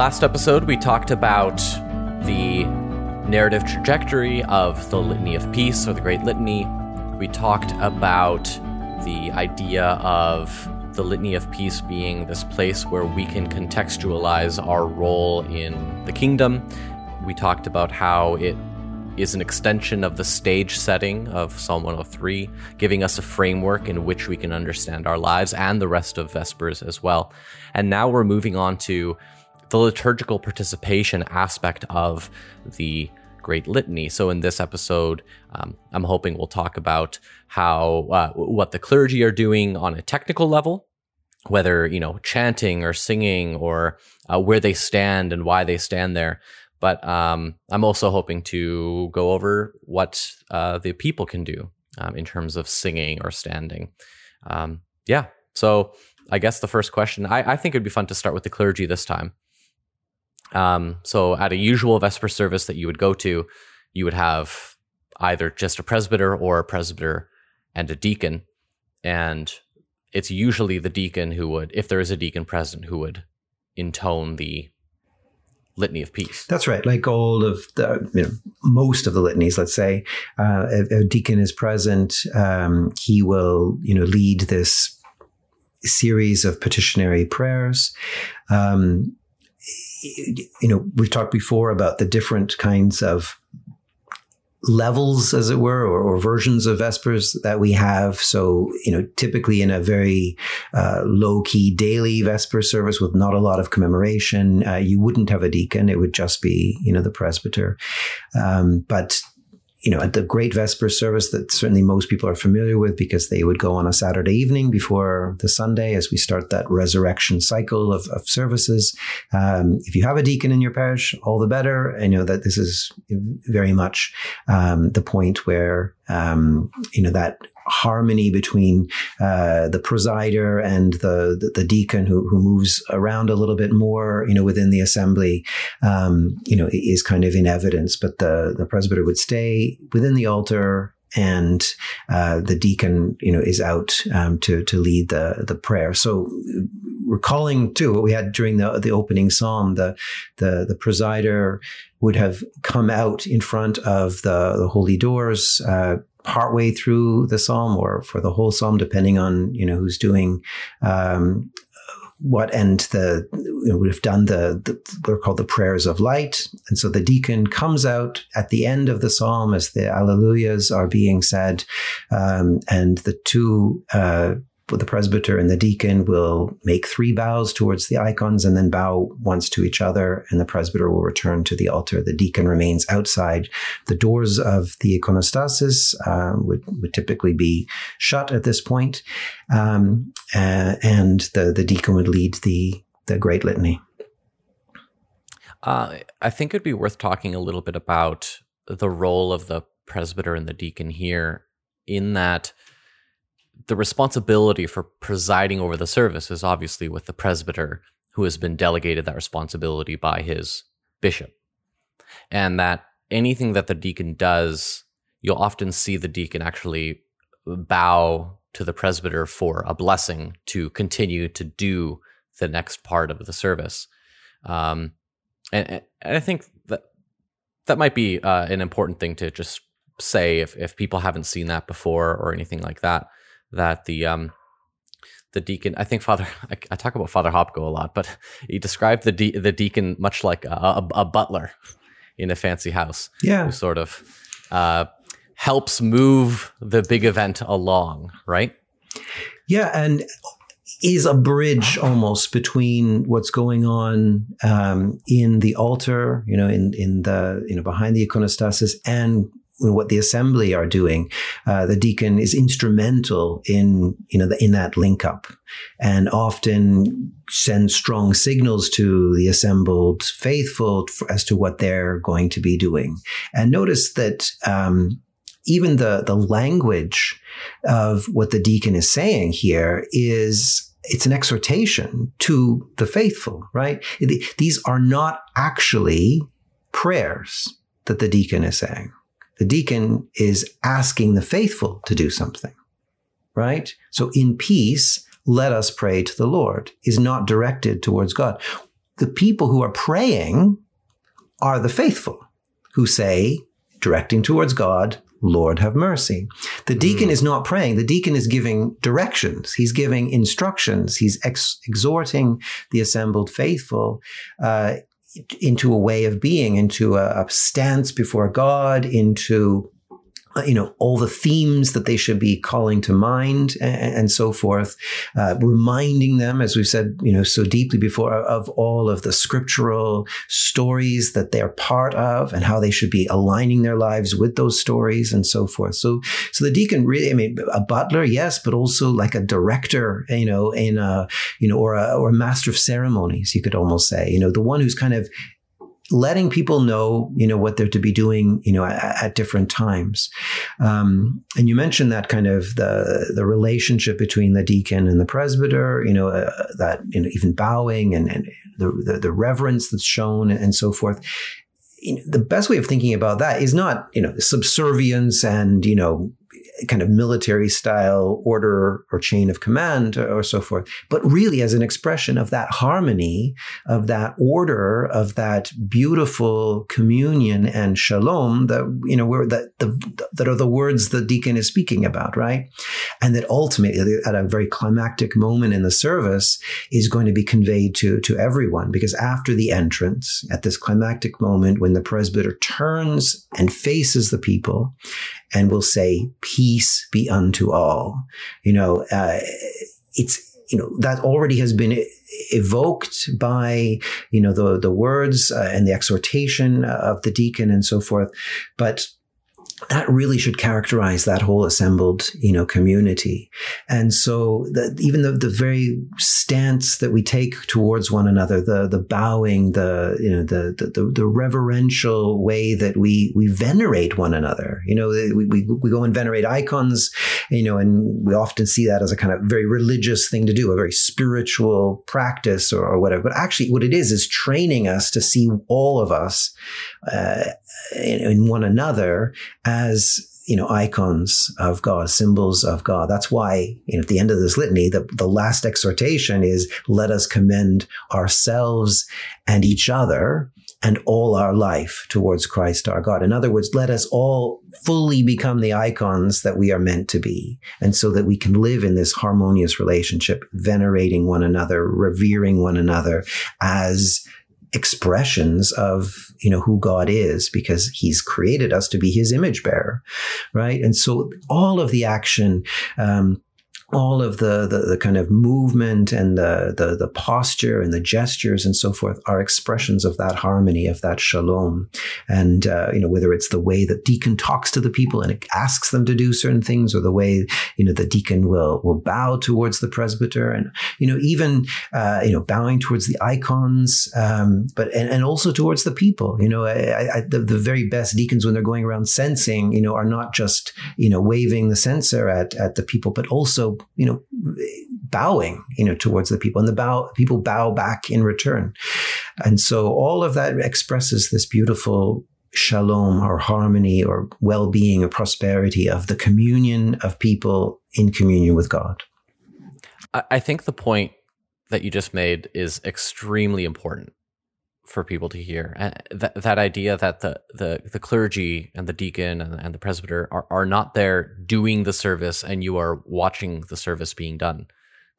Last episode, we talked about the narrative trajectory of the Litany of Peace or the Great Litany. We talked about the idea of the Litany of Peace being this place where we can contextualize our role in the kingdom. We talked about how it is an extension of the stage setting of Psalm 103, giving us a framework in which we can understand our lives and the rest of Vespers as well. And now we're moving on to the liturgical participation aspect of the Great Litany. So in this episode, um, I'm hoping we'll talk about how uh, what the clergy are doing on a technical level, whether you know chanting or singing or uh, where they stand and why they stand there. But um, I'm also hoping to go over what uh, the people can do um, in terms of singing or standing. Um, yeah. So I guess the first question, I, I think it'd be fun to start with the clergy this time. Um, so at a usual Vesper service that you would go to, you would have either just a presbyter or a presbyter and a deacon. And it's usually the deacon who would, if there is a deacon present, who would intone the litany of peace. That's right. Like all of the, you know, most of the litanies, let's say, uh, a, a, deacon is present. Um, he will, you know, lead this series of petitionary prayers. Um, you know, we've talked before about the different kinds of levels, as it were, or, or, versions of Vespers that we have. So, you know, typically in a very uh, low key daily Vesper service with not a lot of commemoration, uh, you wouldn't have a deacon. It would just be, you know, the presbyter. Um, but you know, at the Great Vesper service that certainly most people are familiar with because they would go on a Saturday evening before the Sunday as we start that resurrection cycle of, of services. Um, if you have a deacon in your parish, all the better. I know that this is very much um, the point where, um, you know, that harmony between uh, the presider and the, the, the deacon who, who moves around a little bit more, you know, within the assembly, um, you know, is kind of in evidence. But the the presbyter would stay within the altar and uh, the deacon, you know, is out um, to to lead the the prayer. So, recalling too what we had during the the opening psalm, the the the presider would have come out in front of the the holy doors, uh, partway through the psalm or for the whole psalm, depending on you know who's doing um, what and the you know, would have done the, the what are called the prayers of light. And so the deacon comes out at the end of the psalm as the alleluias are being said um, and the two uh, the presbyter and the deacon will make three bows towards the icons and then bow once to each other, and the presbyter will return to the altar. The deacon remains outside. The doors of the iconostasis uh, would, would typically be shut at this point, um, uh, and the, the deacon would lead the, the Great Litany. Uh, I think it'd be worth talking a little bit about the role of the presbyter and the deacon here, in that the responsibility for presiding over the service is obviously with the presbyter who has been delegated that responsibility by his bishop. And that anything that the deacon does, you'll often see the deacon actually bow to the presbyter for a blessing to continue to do the next part of the service. Um, and, and, I think that that might be uh, an important thing to just say if, if people haven't seen that before or anything like that that the um the deacon i think father I, I, talk about father hopko a lot but he described the de- the deacon much like a, a, a, butler in a fancy house yeah. who sort of uh, helps move the big event along right? Yeah and is a bridge almost between what's going on um, in the altar, you know, in in the you know behind the iconostasis, and what the assembly are doing, uh, the deacon is instrumental in you know the, in that link up, and often sends strong signals to the assembled faithful as to what they're going to be doing. And notice that um, even the the language of what the deacon is saying here is it's an exhortation to the faithful, right? These are not actually prayers that the deacon is saying. The deacon is asking the faithful to do something, right? So in peace, let us pray to the Lord is not directed towards God. The people who are praying are the faithful who say, directing towards God, Lord have mercy. The deacon mm. is not praying. The deacon is giving directions. He's giving instructions. He's ex- exhorting the assembled faithful uh, into a way of being, into a, a stance before God, into you know all the themes that they should be calling to mind and, and so forth uh, reminding them as we've said you know so deeply before of all of the scriptural stories that they're part of and how they should be aligning their lives with those stories and so forth. So so the deacon really i mean a butler yes but also like a director you know in a you know or a, or a master of ceremonies you could almost say you know the one who's kind of letting people know, you know, what they're to be doing, you know, at, at different times. Um, and you mentioned that kind of the the relationship between the deacon and the presbyter, you know, uh, that you know, even bowing and, and the, the, the reverence that's shown and so forth. You know, the best way of thinking about that is not, you know, subservience and, you know, kind of military style order or chain of command or so forth, but really as an expression of that harmony, of that order, of that beautiful communion and shalom that, you know, where that, the, that are the words the deacon is speaking about, right? And that ultimately at a very climactic moment in the service is going to be conveyed to, to everyone because after the entrance at this climactic moment when the presbyter turns and faces the people and will say, peace be unto all. You know, uh, it's, you know, that already has been evoked by, you know, the, the words uh, and the exhortation of the deacon and so forth. But that really should characterize that whole assembled, you know, community. And so the, even the, the very stance that we take towards one another, the, the bowing, the, you know, the, the, the reverential way that we, we venerate one another, you know, we, we, we go and venerate icons, you know, and we often see that as a kind of very religious thing to do, a very spiritual practice or, or whatever. But actually what it is, is training us to see all of us, uh, in, in one another as you know, icons of God, symbols of God. That's why, you know, at the end of this litany, the, the last exhortation is let us commend ourselves and each other and all our life towards Christ our God. In other words, let us all fully become the icons that we are meant to be. And so that we can live in this harmonious relationship, venerating one another, revering one another as expressions of you know who God is because he's created us to be his image bearer right? And so all of the action um, all of the, the, the kind of movement and the, the the posture and the gestures and so forth are expressions of that harmony of that shalom. And uh, you know whether it's the way that deacon talks to the people and it asks them to do certain things or the way you know the deacon will will bow towards the presbyter and you know even uh, you know bowing towards the icons um, but and, and also towards the people. You know I, I, the, the very best deacons when they're going around censing you know are not just you know waving the censer at at the people but also you know, bowing, you know, towards the people and the bow, people bow back in return. And so all of that expresses this beautiful shalom or harmony or well-being or prosperity of the communion of people in communion with God. I think the point that you just made is extremely important for people to hear. And that, that idea that the, the, the clergy and the deacon and, and the presbyter are, are not there doing the service and you are watching the service being done,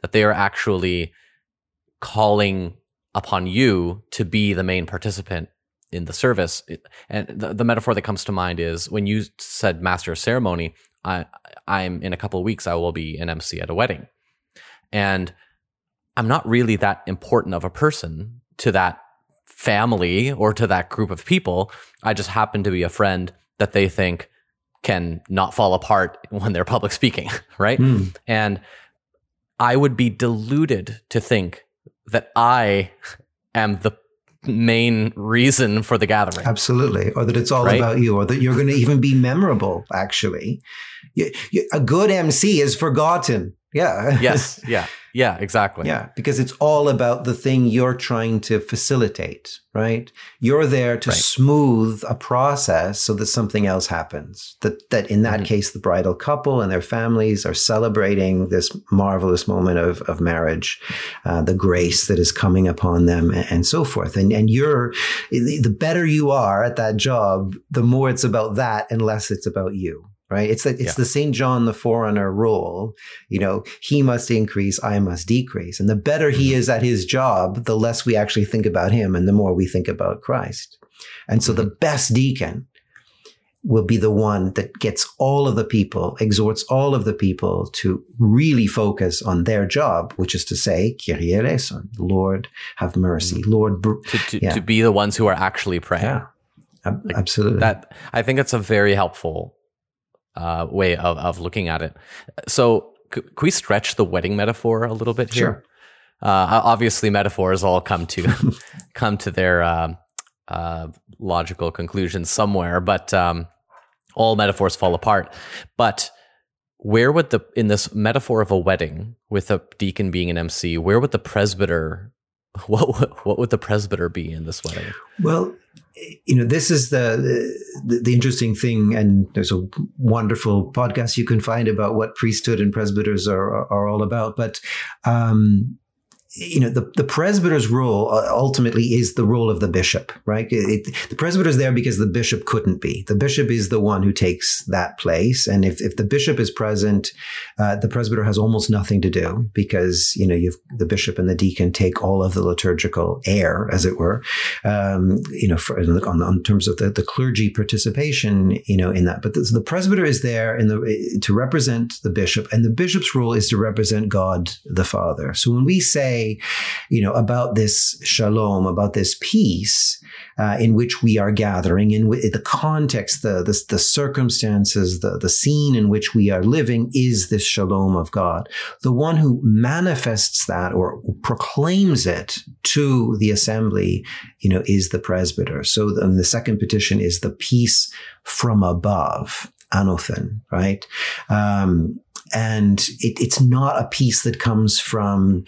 that they are actually calling upon you to be the main participant in the service. And the, the metaphor that comes to mind is when you said master of ceremony, I, I'm in a couple of weeks, I will be an MC at a wedding. And I'm not really that important of a person to that family or to that group of people. I just happen to be a friend that they think can not fall apart when they're public speaking, right? Mm. And I would be deluded to think that I am the main reason for the gathering. Absolutely. Or that it's all Right? about you, or that you're going to even be memorable, actually. A good MC is forgotten. Yeah. Yes. Yeah. Yeah. Exactly. Yeah, because it's all about the thing you're trying to facilitate, right? You're there to Right. smooth a process so that something else happens. That that in that Mhm. case, the bridal couple and their families are celebrating this marvelous moment of, of marriage, uh, the grace that is coming upon them, and, and so forth. And and you're the better you are at that job, the more it's about that and less it's about you. Right? It's the, it's Yeah. the St. John the Forerunner rule you know, he must increase, I must decrease. And the better he mm-hmm. is at his job, the less we actually think about him and the more we think about Christ. And so the mm-hmm. best deacon will be the one that gets all of the people, exhorts all of the people to really focus on their job, which is to say, Kyrie eleison, Lord, have mercy. Mm-hmm. Lord, br- To, to, Yeah. to be the ones who are actually praying. yeah, absolutely. That I think it's a very helpful uh, way of, of looking at it. So, c- can we stretch the wedding metaphor a little bit here? Sure. Uh, obviously, metaphors all come to come to their um uh, logical conclusions somewhere, but um, all metaphors fall apart. But where would the in this metaphor of a wedding with a deacon being an MC, where would the presbyter what what would the presbyter be in this wedding? Well, you know, this is the, the the interesting thing, and there's a wonderful podcast you can find about what priesthood and presbyters are are, are all about. But um, you know, the, the presbyter's role uh, ultimately is the role of the bishop, right? It, it- the presbyter's there because the bishop couldn't be. The bishop is the one who takes that place, and if if the bishop is present, uh, the presbyter has almost nothing to do because you know you've the bishop and the deacon take all of the liturgical air, as it were um, you know, for, on, on terms of the, the clergy participation, you know, in that. But the, the presbyter is there in the to represent the bishop, and the bishop's role is to represent God the Father. So when we say, you know, about this shalom, about this peace uh, in which we are gathering, in wi- the context, the, the the circumstances, the the scene in which we are living, is this shalom of God. The one who manifests that or proclaims it to the assembly you know, is the presbyter. So the, the second petition is the peace from above, anothen, right? Um, and it, it's not a peace that comes from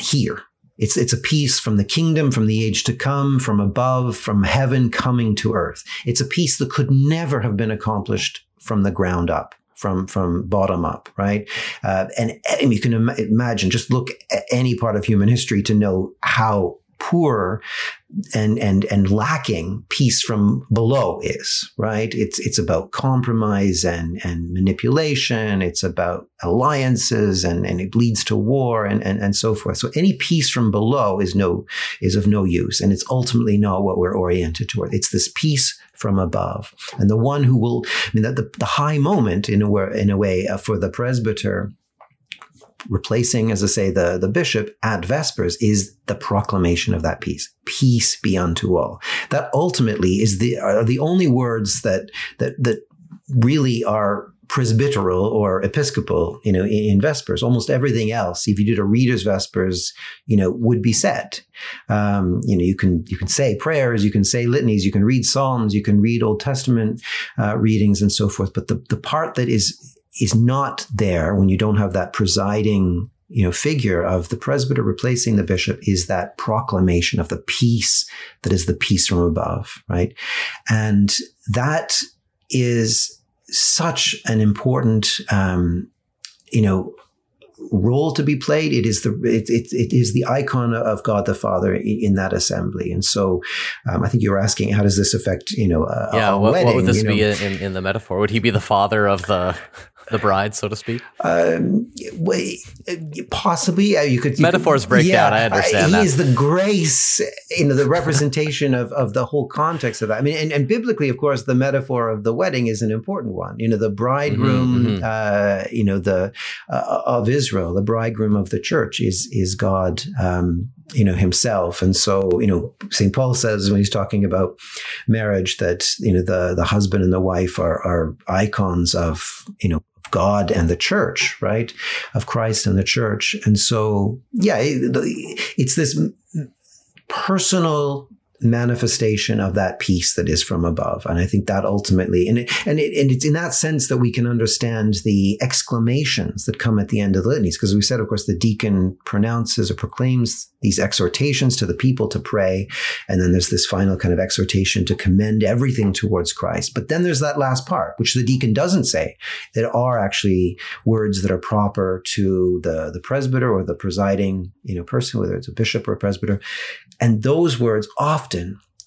here. It's, it's a peace from the kingdom, from the age to come, from above, from heaven coming to earth. It's a peace that could never have been accomplished from the ground up. From from bottom up, right? Uh, and, and you can Im- imagine. Just look at any part of human history to know how poor and and and lacking peace from below is right? It's it's about compromise and and manipulation. It's about alliances and and it leads to war and and, and so forth. So any peace from below is no is of no use and it's ultimately not what we're oriented toward. It's this peace from above. And the one who will i mean that the, the high moment in a in a way uh, for the presbyter replacing, as I say, the, the bishop at Vespers is the proclamation of that peace. Peace be unto all. That ultimately is the are the only words that that that really are presbyteral or episcopal, you know, in, in Vespers. Almost everything else, if you did a reader's Vespers, you know, would be said. Um, you know, you can you can say prayers, you can say litanies, you can read psalms, you can read Old Testament uh, readings and so forth. But the the part that is is not there when you don't have that presiding you know figure of the presbyter replacing the bishop is that proclamation of the peace that is the peace from above right? And that is such an important um, you know role to be played. It is the it, it, it is the icon of god the father in, in that assembly. And so um, i think you were asking how does this affect you know a, yeah, a what, wedding, what would this be in, in the metaphor? Would he be the father of the the bride, so to speak? Um, possibly uh, you could you Metaphors could- break down, I understand He that. is the grace, you know, the representation of of the whole context of that. I mean, and, and biblically, of course, the metaphor of the wedding is an important one. You know, the bridegroom, Mhm, uh, you know, the uh, of Israel, the bridegroom of the church is is God. Um, you know himself and so you know st paul says when he's talking about marriage that you know the the husband and the wife are are icons of you know God and the church, right? Of Christ and the church. And so, yeah, it's this personal manifestation of that peace that is from above. And I think that ultimately, and it, and, it, and it's in that sense that we can understand the exclamations that come at the end of the litanies. Because we said, of course, the deacon pronounces or proclaims these exhortations to the people to pray. And then there's this final kind of exhortation to commend everything towards Christ. But then there's that last part, which the deacon doesn't say. that are actually words that are proper to the, the presbyter or the presiding, you know, person, whether it's a bishop or a presbyter. And those words often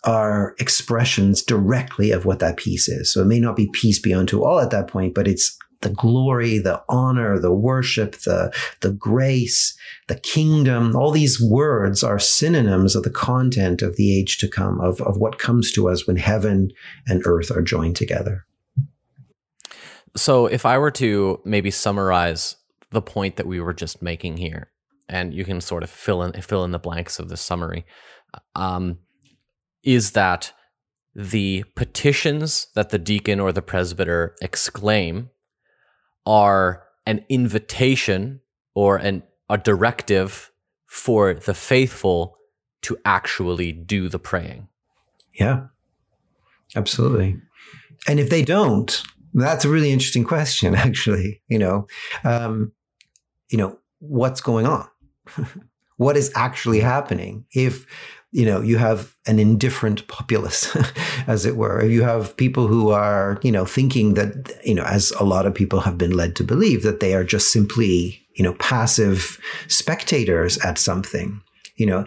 are expressions directly of what that peace is. So it may not be peace be unto all at that point, but it's the glory, the honor, the worship, the, the grace, the kingdom. All these words are synonyms of the content of the age to come, of, of what comes to us when heaven and earth are joined together. So if I were to maybe summarize the point that we were just making here, and you can sort of fill in fill in the blanks of the summary. Um, is that the petitions that the deacon or the presbyter exclaim are an invitation or an a directive for the faithful to actually do the praying. Yeah, absolutely. And if they don't, that's a really interesting question, actually. You know, um, you know, what's going on? what is actually happening if you know you have an indifferent populace as it were. You have people who are you know thinking that you know as a lot of people have been led to believe that they are just simply you know passive spectators at something you know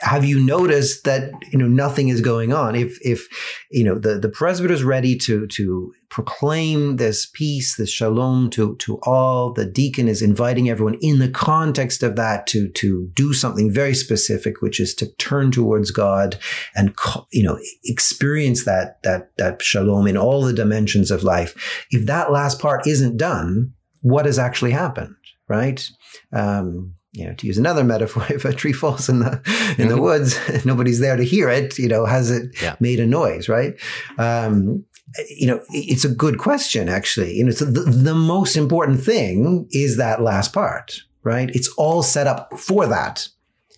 have you noticed that you know nothing is going on? If if you know the the presbyter is ready to to proclaim this peace this shalom to to all the deacon is inviting everyone in the context of that to to do something very specific which is to turn towards god and you know experience that that that shalom in all the dimensions of life. If that last part isn't done what has actually happened right? Um, you know, to use another metaphor, if a tree falls in the in the mm-hmm. woods, nobody's there to hear it. You know, has it yeah. made a noise? Right? Um, you know, it's a good question, actually. You know, so the, the most important thing is that last part, right? It's all set up for that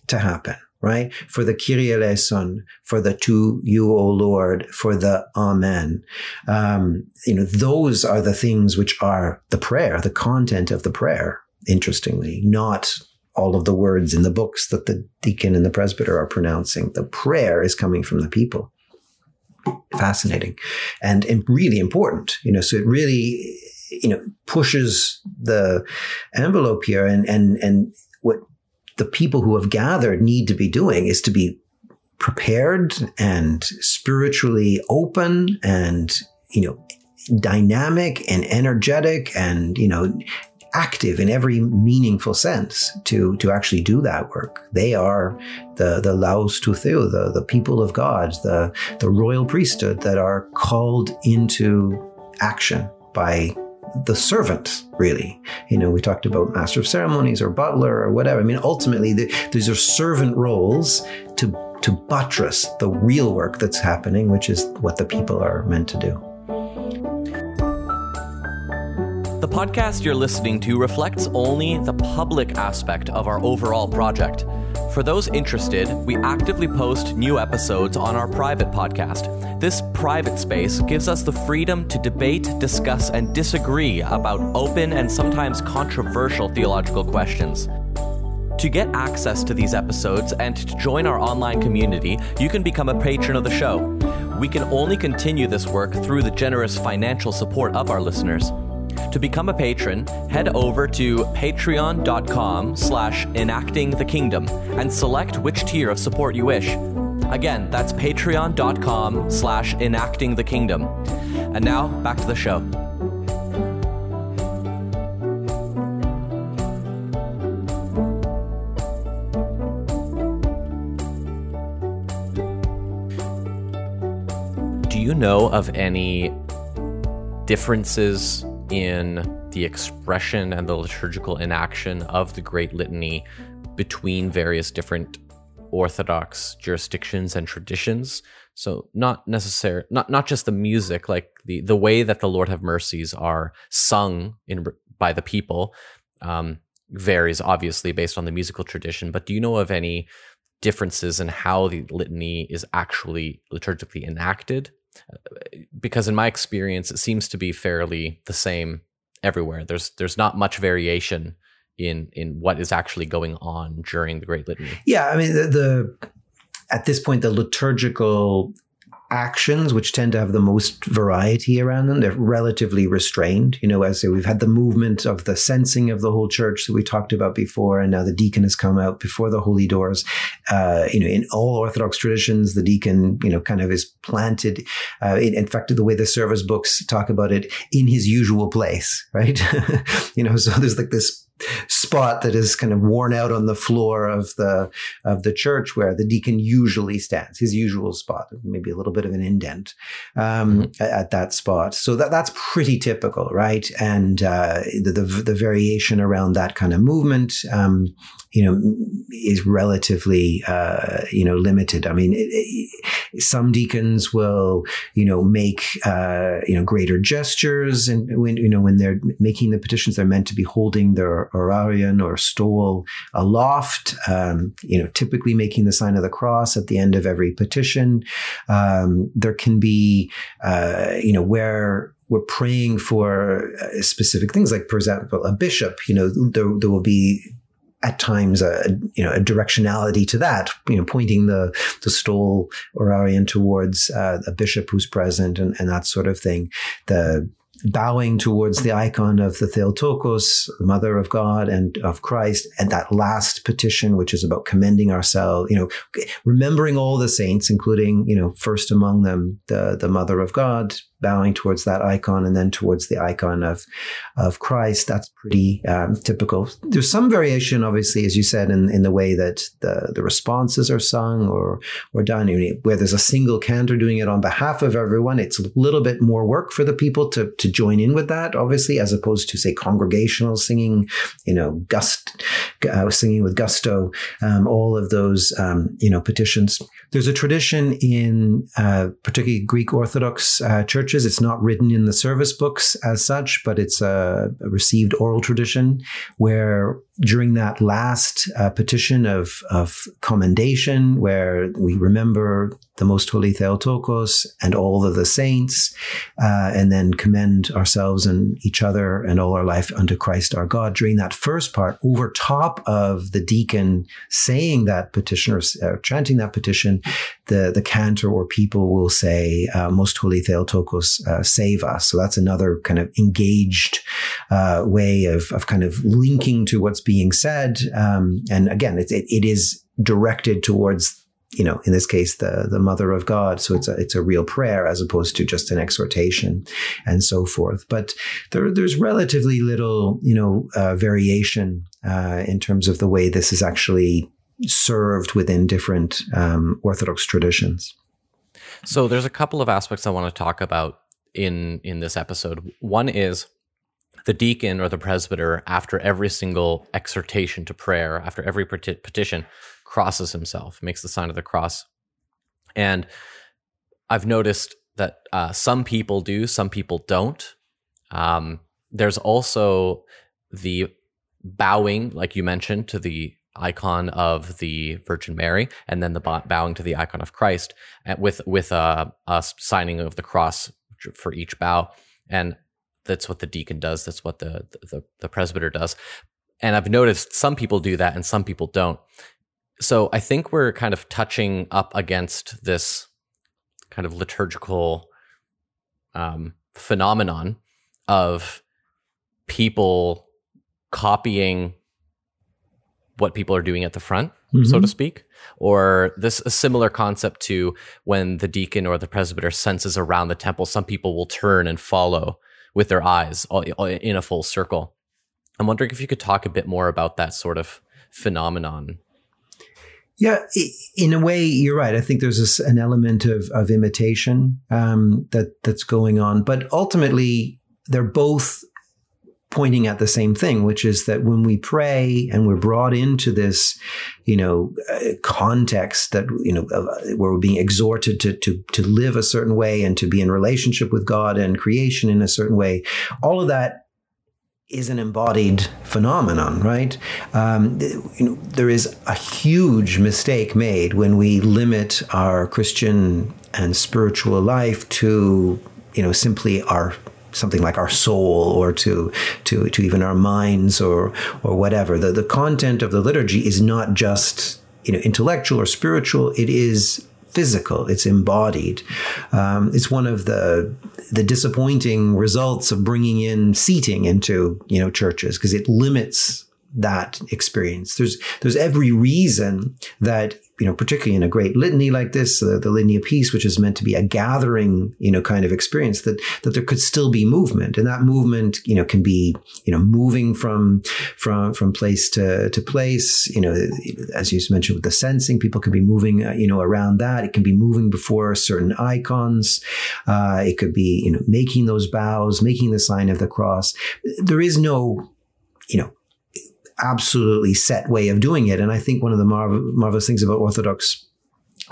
to happen, right? For the Kyrie eleison, for the to you, O Lord, for the Amen. Um, you know, those are the things which are the prayer, the content of the prayer, interestingly, not all of the words in the books that the deacon and the presbyter are pronouncing. The prayer is coming from the people. Fascinating and, really important, you know, so it really, you know, pushes the envelope here and, and, and what the people who have gathered need to be doing is to be prepared and spiritually open and, you know, dynamic and energetic and, you know, active in every meaningful sense to, to actually do that work. They are the, the laos tou Theou, the, the people of God, the, the royal priesthood that are called into action by the servant, really. You know, we talked about master of ceremonies or butler or whatever. I mean, ultimately, the, these are servant roles to, to buttress the real work that's happening, which is what the people are meant to do. Podcast you're listening to reflects only the public aspect of our overall project. For those interested, we actively post new episodes on our private podcast. This private space gives us the freedom to debate, discuss, and disagree about open and sometimes controversial theological questions. To get access to these episodes and to join our online community, you can become a patron of the show. We can only continue this work through the generous financial support of our listeners. To become a patron, head over to patreon.com slash enacting the kingdom and select which tier of support you wish. Again, that's patreon.com slash enacting the kingdom. And now, back to the show. Do you know of any differences in the expression and the liturgical inaction of the Great Litany between various different Orthodox jurisdictions and traditions. So not necessary, not not just the music, like the the way that the Lord have mercies are sung in by the people um, varies obviously based on the musical tradition. But do you know of any differences in how the litany is actually liturgically enacted? Because in my experience, it seems to be fairly the same everywhere. There's there's not much variation in in what is actually going on during the Great Litany. Yeah, I mean the, the at this point the liturgical actions, which tend to have the most variety around them, they're relatively restrained. You know, as we've had the movement of the censing of the whole church that we talked about before, and now the deacon has come out before the holy doors. Uh, you know, in all Orthodox traditions, the deacon, you know, kind of is planted. Uh, in, in, fact, the way the service books talk about it, in his usual place, right? you know, so there's like this spot that is kind of worn out on the floor of the of the church where the deacon usually stands, his usual spot, maybe a little bit of an indent um, mm-hmm. at that spot. So that that's pretty typical, right? And uh, the, the, the variation around that kind of movement, um, you know, is relatively uh, you know limited. I mean, it, it, some deacons will you know make uh, you know greater gestures, and when you know when they're making the petitions, they're meant to be holding their orarion or stole aloft, um, you know, typically making the sign of the cross at the end of every petition. Um, there can be, uh, you know, where we're praying for uh, specific things, like, for example, a bishop, you know, there, there will be at times a you know a directionality to that you know pointing the the stole orarion towards uh, a bishop who's present and, and that sort of thing the bowing towards the icon of the Theotokos, the Mother of God and of Christ, and that last petition, which is about commending ourselves, you know, remembering all the saints, including, you know, first among them, the, the Mother of God, bowing towards that icon and then towards the icon of, of Christ. That's pretty um, typical. There's some variation, obviously, as you said, in, in the way that the, the responses are sung or, or done. Where there's a single cantor doing it on behalf of everyone, it's a little bit more work for the people to, to join in with that, obviously, as opposed to, say, congregational singing, you know, gust, uh, singing with gusto, um, all of those, um, you know, petitions. There's a tradition in uh, particularly Greek Orthodox uh, churches. It's not written in the service books as such, but it's a, a received oral tradition where during that last uh, petition of, of commendation, where we remember the Most Holy Theotokos and all of the saints, uh, and then commend ourselves and each other and all our life unto Christ our God. During that first part, over top of the deacon saying that petition or uh, chanting that petition, the, the cantor or people will say, uh, Most Holy Theotokos, uh, save us. So that's another kind of engaged uh, way of, of kind of linking to what's being said. Um, and again, it, it, it is directed towards you know, in this case, the the Mother of God. So it's a it's a real prayer as opposed to just an exhortation, and so forth. But there, there's relatively little, you know, uh, variation uh, in terms of the way this is actually served within different um, Orthodox traditions. So there's a couple of aspects I want to talk about in in this episode. One is the deacon or the presbyter, after every single exhortation to prayer, after every petition, crosses himself, makes the sign of the cross. And I've noticed that uh, some people do, some people don't. Um, there's also the bowing, like you mentioned, to the icon of the Virgin Mary, and then the bowing to the icon of Christ, with with a, a signing of the cross for each bow. And that's what the deacon does. That's what the, the, the presbyter does. And I've noticed some people do that and some people don't. So I think we're kind of touching up against this kind of liturgical um, phenomenon of people copying what people are doing at the front, mm-hmm. so to speak, or this a similar concept to when the deacon or the presbyter censes around the temple. Some people will turn and follow with their eyes in a full circle. I'm wondering if you could talk a bit more about that sort of phenomenon. Yeah, in a way, you're right. I think there's this, an element of, of imitation um, that that's going on, but ultimately, they're both pointing at the same thing, which is that when we pray and we're brought into this, you know, uh, context that, you know, uh, where we're being exhorted to, to, to live a certain way and to be in relationship with God and creation in a certain way, all of that is an embodied phenomenon, right? Um, you know, there is a huge mistake made when we limit our Christian and spiritual life to, you know, simply our something like our soul or to to to even our minds or or whatever. The the content of the liturgy is not just you know intellectual or spiritual. It is physical. It's embodied. Um, it's one of the the disappointing results of bringing in seating into you know churches because it limits that experience. There's there's every reason that you know, particularly in a great litany like this, uh, the litany of peace, which is meant to be a gathering, you know, kind of experience, that that there could still be movement, and that movement, you know, can be, you know, moving from from from place to to place. You know, as you mentioned with the censing, people can be moving, uh, you know, around that. It can be moving before certain icons. Uh, it could be, you know, making those bows, making the sign of the cross. There is no, you know absolutely set way of doing it. And I think one of the marvelous things about Orthodox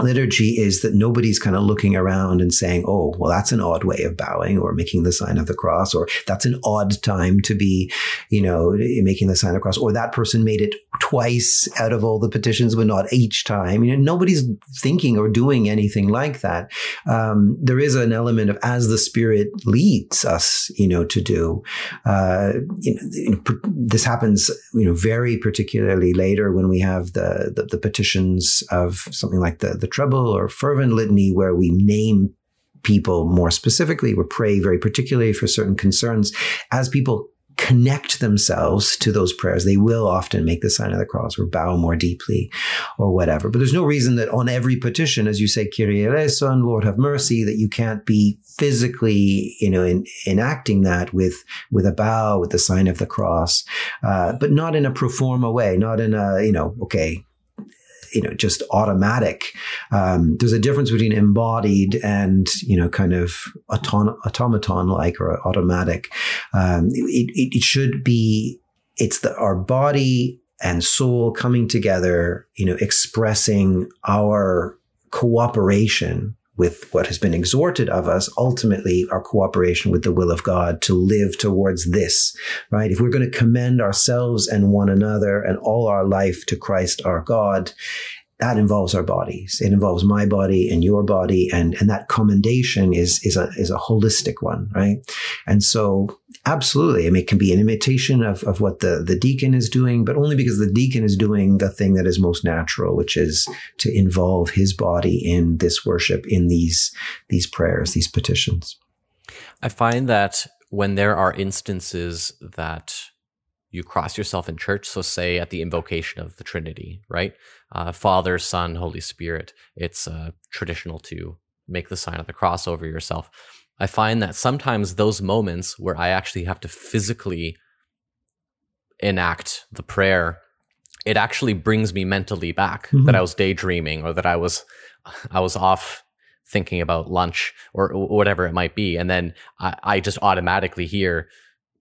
liturgy is that nobody's kind of looking around and saying, oh, well, that's an odd way of bowing or making the sign of the cross, or that's an odd time to be, you know, making the sign of the cross, or that person made it twice out of all the petitions, but not each time. You know, nobody's thinking or doing anything like that. Um, there is an element of as the Spirit leads us, you know, to do. Uh, you know, this happens, you know, very particularly later when we have the, the, the petitions of something like the the treble or fervent litany where we name people more specifically. We pray very particularly for certain concerns. As people connect themselves to those prayers, they will often make the sign of the cross or bow more deeply or whatever. But there's no reason that on every petition, as you say, Kyrie eleison, Lord have mercy, that you can't be physically, you know, in, enacting that with, with a bow, with the sign of the cross, uh, but not in a pro forma way, not in a, you know, okay, you know just automatic. Um, there's a difference between embodied and you know kind of auton- automaton like or automatic. Um, it, it, it should be it's the our body and soul coming together, you know, expressing our cooperation with what has been exhorted of us, ultimately our cooperation with the will of God to live towards this, right? If we're going to commend ourselves and one another and all our life to Christ our God, that involves our bodies. It involves my body and your body, and and that commendation is is a is a holistic one, right? And so, absolutely, I mean, it can be an imitation of of what the the deacon is doing, but only because the deacon is doing the thing that is most natural, which is to involve his body in this worship, in these these prayers, these petitions. I find that when there are instances that you cross yourself in church. So, say at the invocation of the Trinity, right? Uh, Father, Son, Holy Spirit. It's uh, traditional to make the sign of the cross over yourself. I find that sometimes those moments where I actually have to physically enact the prayer, it actually brings me mentally back mm-hmm. that I was daydreaming or that I was I was off thinking about lunch or, or whatever it might be, and then I, I just automatically hear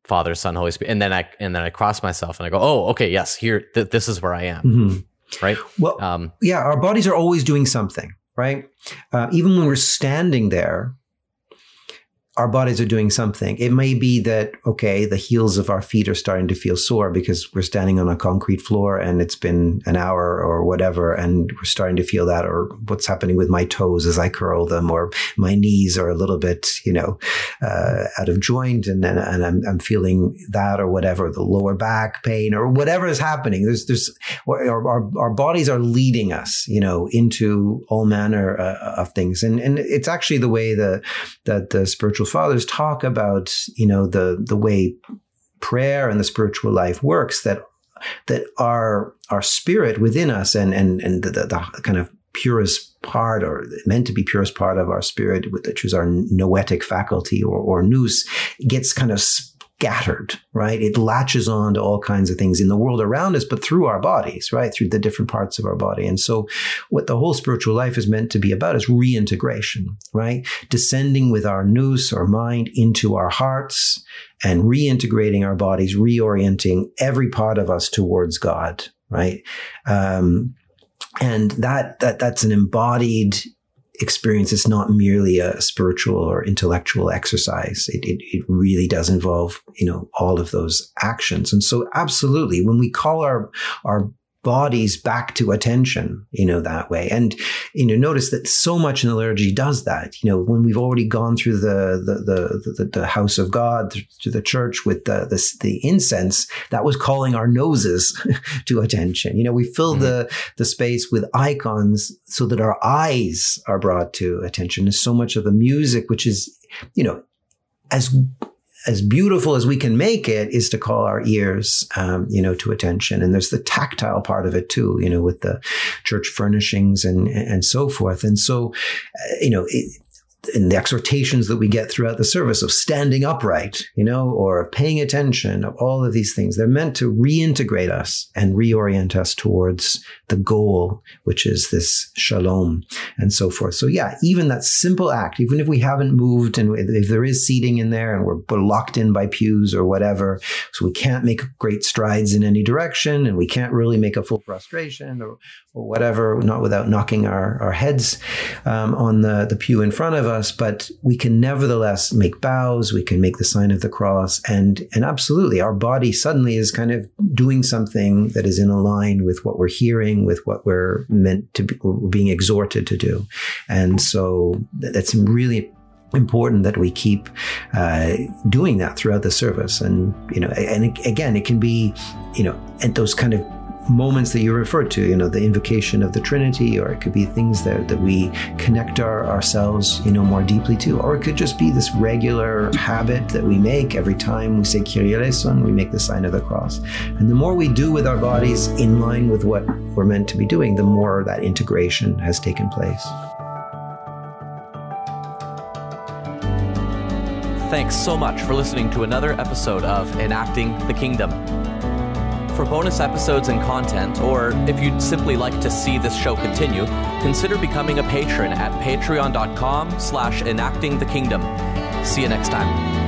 Father, Son, Holy Spirit, and then I and then I cross myself and I go, oh, okay, yes, here, th- this is where I am, mm-hmm. right? Well, um, yeah, our bodies are always doing something, right? Uh, even when we're standing there, our bodies are doing something. It may be that, okay, the heels of our feet are starting to feel sore because we're standing on a concrete floor and it's been an hour or whatever, and we're starting to feel that, or what's happening with my toes as I curl them, or my knees are a little bit, you know, uh, out of joint, and, and, and I'm, I'm, feeling that or whatever, the lower back pain or whatever is happening. There's, there's, our, our, our bodies are leading us, you know, into all manner uh, of things. And, and it's actually the way the, that the spiritual spiritual fathers talk about, you know, the the way prayer and the spiritual life works, that that our our spirit within us and and and the, the, the kind of purest part or meant to be purest part of our spirit, which is our noetic faculty or, or nous, gets kind of scattered, right? It latches on to all kinds of things in the world around us, but through our bodies, right? Through the different parts of our body. And so what the whole spiritual life is meant to be about is reintegration, right? Descending with our nous, our mind into our hearts and reintegrating our bodies, reorienting every part of us towards God, right? Um, and that, that, that's an embodied experience. It's not merely a spiritual or intellectual exercise. It, it, it, really does involve, you know, all of those actions. And so absolutely, when we call our, our bodies back to attention, you know, that way. And, you know, notice that so much in the liturgy does that. You know, when we've already gone through the, the, the, the, the house of God, to the church with the, the, the, incense, that was calling our noses to attention. You know, we fill mm-hmm. the, the space with icons so that our eyes are brought to attention. And so much of the music, which is, you know, as as beautiful as we can make it is to call our ears, um, you know, to attention. And there's the tactile part of it too, you know, with the church furnishings and and so forth. And so, uh, you know, it, and the exhortations that we get throughout the service of standing upright, you know, or paying attention, of all of these things, they're meant to reintegrate us and reorient us towards the goal, which is this shalom and so forth. So yeah, even that simple act, even if we haven't moved and if there is seating in there and we're, locked in by pews or whatever, so we can't make great strides in any direction and we can't really make a full prostration or, or whatever, not without knocking our, our heads um, on the, the pew in front of us. But we can nevertheless make bows, we can make the sign of the cross, and, and absolutely, our body suddenly is kind of doing something that is in line with what we're hearing, with what we're meant to be, being exhorted to do. And so that's really important that we keep uh, doing that throughout the service and you know and again it can be you know at those kind of moments that you referred to, you know, the invocation of the Trinity, or it could be things that, that we connect our, ourselves, you know, more deeply to, or it could just be this regular habit that we make every time we say Kyrie eleison, we make the sign of the cross. And the more we do with our bodies in line with what we're meant to be doing, the more that integration has taken place. Thanks so much for listening to another episode of Enacting the Kingdom for bonus episodes and content, or if you'd simply like to see this show continue, consider becoming a patron at patreon.com slash enacting the kingdom. See you next time.